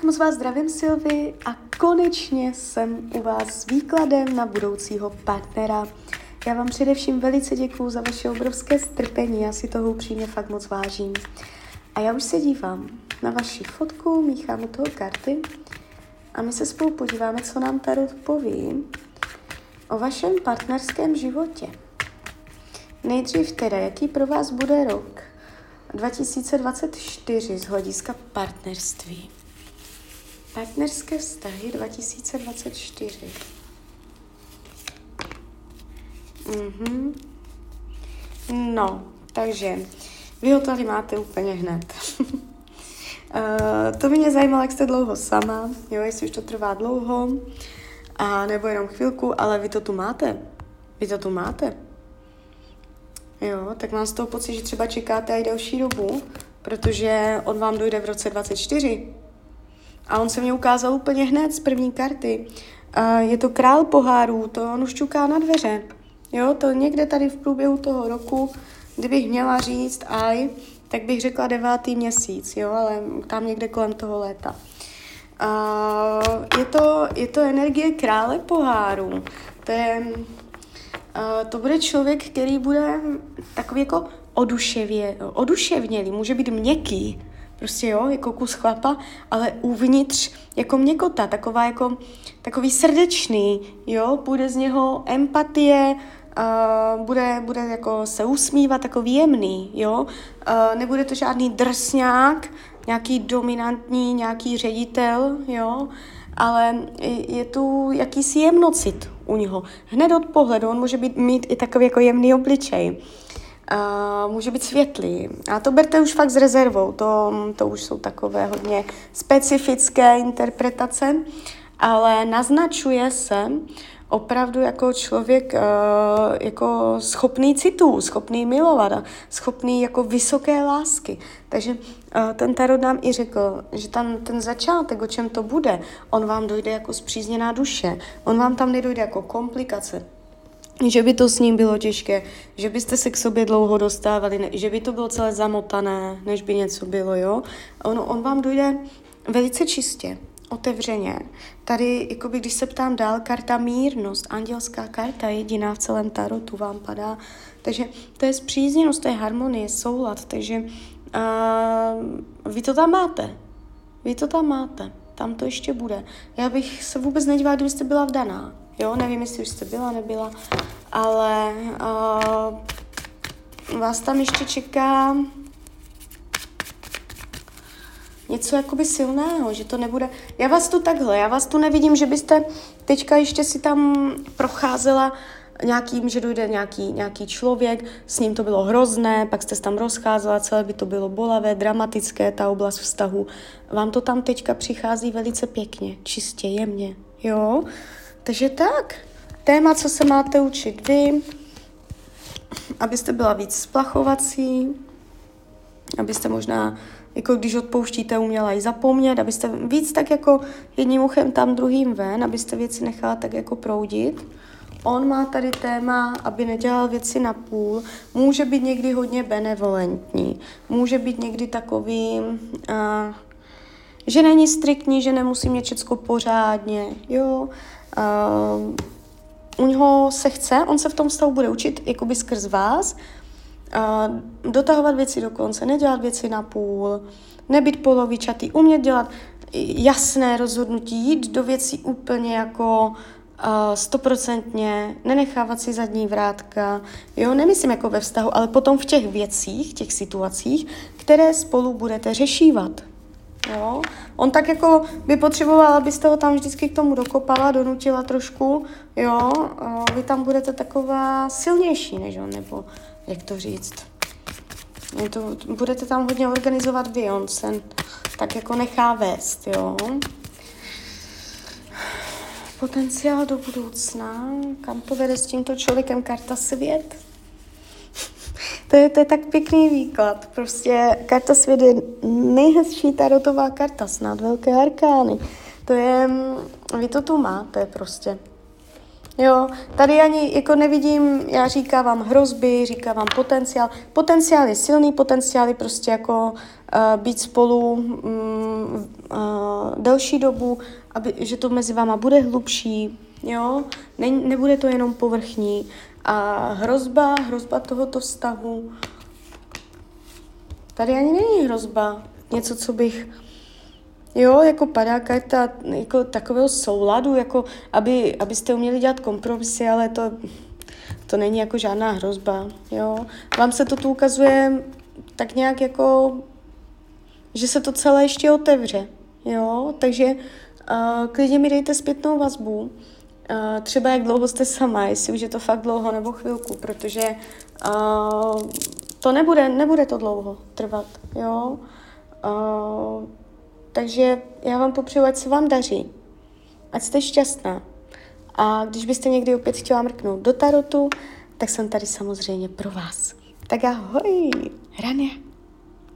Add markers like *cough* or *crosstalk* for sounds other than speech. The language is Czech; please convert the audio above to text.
Tak moc vás zdravím, Silvy, a konečně jsem u vás s výkladem na budoucího partnera. Já vám především velice děkuju za vaše obrovské strpení, já si toho upřímně fakt moc vážím. A já už se dívám na vaši fotku, míchám u toho karty a my se spolu podíváme, co nám Tarot poví o vašem partnerském životě. Nejdřív teda, jaký pro vás bude rok 2024 z hlediska partnerství. Partnerské vztahy 2024. Mhm. No, takže vy ho tady máte úplně hned. uh, *laughs* to by mě zajímalo, jak jste dlouho sama, jo, jestli už to trvá dlouho, a nebo jenom chvilku, ale vy to tu máte. Vy to tu máte. Jo, tak mám z toho pocit, že třeba čekáte i další dobu, protože on vám dojde v roce 24. A on se mě ukázal úplně hned z první karty. Uh, je to král pohárů, to on už čuká na dveře. Jo, to někde tady v průběhu toho roku, kdybych měla říct aj, tak bych řekla devátý měsíc, jo, ale tam někde kolem toho léta. Uh, je, to, je to energie krále pohárů. To je, uh, to bude člověk, který bude takový jako oduševě, oduševnělý, může být měkký, prostě jo, jako kus chlapa, ale uvnitř jako měkota, taková jako, takový srdečný, jo, bude z něho empatie, uh, bude, bude jako se usmívat, takový jemný, jo, uh, nebude to žádný drsňák, nějaký dominantní, nějaký ředitel, jo, ale je tu jakýsi jemnocit u něho. Hned od pohledu on může být, mít i takový jako jemný obličej. Uh, může být světlý. A to berte už fakt s rezervou. To, to už jsou takové hodně specifické interpretace, ale naznačuje se, opravdu jako člověk uh, jako schopný citů, schopný milovat schopný jako vysoké lásky. Takže uh, ten tarot nám i řekl, že tam ten začátek, o čem to bude, on vám dojde jako zpřízněná duše. On vám tam nedojde jako komplikace, že by to s ním bylo těžké, že byste se k sobě dlouho dostávali, ne, že by to bylo celé zamotané, než by něco bylo, jo. On, on vám dojde velice čistě otevřeně. Tady, jakoby, když se ptám dál, karta mírnost, andělská karta, jediná v celém tarotu vám padá. Takže to je zpřízněnost, to je harmonie, soulad, takže uh, vy to tam máte. Vy to tam máte. Tam to ještě bude. Já bych se vůbec nedívala, kdybyste byla vdaná. Jo, nevím, jestli už jste byla, nebyla, ale uh, vás tam ještě čeká něco jakoby silného, že to nebude... Já vás tu takhle, já vás tu nevidím, že byste teďka ještě si tam procházela nějakým, že dojde nějaký, nějaký člověk, s ním to bylo hrozné, pak jste se tam rozcházela, celé by to bylo bolavé, dramatické, ta oblast vztahu. Vám to tam teďka přichází velice pěkně, čistě, jemně, jo? Takže tak, téma, co se máte učit vy, abyste byla víc splachovací, abyste možná jako když odpouštíte, uměla i zapomnět, abyste víc tak jako jedním uchem tam, druhým ven, abyste věci nechala tak jako proudit. On má tady téma, aby nedělal věci na půl. Může být někdy hodně benevolentní. Může být někdy takový, uh, že není striktní, že nemusí mít všechno pořádně. Jo. Uh, u něho se chce, on se v tom vztahu bude učit jakoby skrz vás, uh, dotahovat věci do konce, nedělat věci na půl, nebýt polovičatý, umět dělat jasné rozhodnutí, jít do věcí úplně jako stoprocentně, uh, nenechávat si zadní vrátka, jo, nemyslím jako ve vztahu, ale potom v těch věcích, těch situacích, které spolu budete řešívat. Jo? On tak jako by potřeboval, abyste ho tam vždycky k tomu dokopala, donutila trošku, jo, vy tam budete taková silnější než on, nebo jak to říct. To, budete tam hodně organizovat vy, on se tak jako nechá vést, jo. Potenciál do budoucna, kam to vede s tímto člověkem karta svět? To je, to je tak pěkný výklad. Prostě karta svět je nejhezčí tarotová karta, snad velké arkány. To je, vy to tu máte prostě. Jo, tady ani jako nevidím, já říkám vám hrozby, říkám vám potenciál. Potenciál je silný, potenciál je prostě jako uh, být spolu um, uh, delší dobu, aby, že to mezi váma bude hlubší, jo, ne, nebude to jenom povrchní. A hrozba, hrozba tohoto vztahu, tady ani není hrozba, něco, co bych Jo, jako padá karta jako takového souladu, jako aby, abyste uměli dělat kompromisy, ale to, to není jako žádná hrozba, jo. Vám se to tu ukazuje tak nějak jako, že se to celé ještě otevře, jo, takže uh, klidně mi dejte zpětnou vazbu, uh, třeba jak dlouho jste sama, jestli už je to fakt dlouho nebo chvilku, protože uh, to nebude, nebude to dlouho trvat, jo. Uh, takže já vám popřeju, ať se vám daří, ať jste šťastná. A když byste někdy opět chtěla mrknout do tarotu, tak jsem tady samozřejmě pro vás. Tak ahoj, Hrania.